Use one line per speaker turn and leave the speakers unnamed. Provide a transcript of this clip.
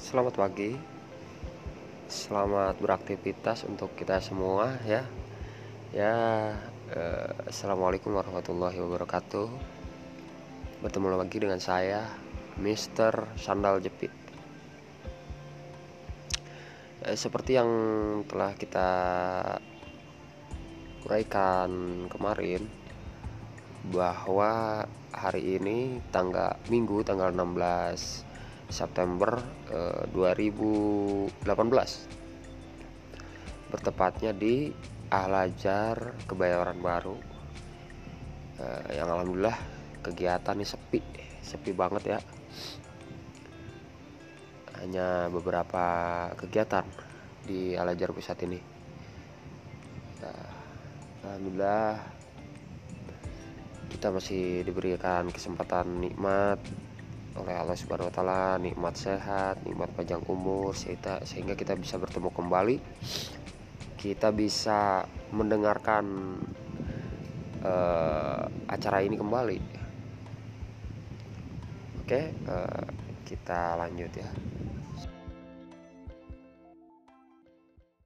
Selamat pagi. Selamat beraktivitas untuk kita semua ya. Ya, eh, Assalamualaikum warahmatullahi wabarakatuh. Bertemu lagi dengan saya, Mr. Sandal Jepit. Eh, seperti yang telah kita uraikan kemarin bahwa hari ini tanggal Minggu tanggal 16 September eh, 2018 bertepatnya di Al-Azhar Kebayoran Baru. Eh, yang alhamdulillah kegiatan ini sepi sepi banget ya. Hanya beberapa kegiatan di Al-Azhar pusat ini. Nah, alhamdulillah kita masih diberikan kesempatan nikmat oleh Allah Subhanahu wa taala, nikmat sehat, nikmat panjang umur sehingga kita bisa bertemu kembali. Kita bisa mendengarkan uh, acara ini kembali. Oke, uh, kita lanjut ya.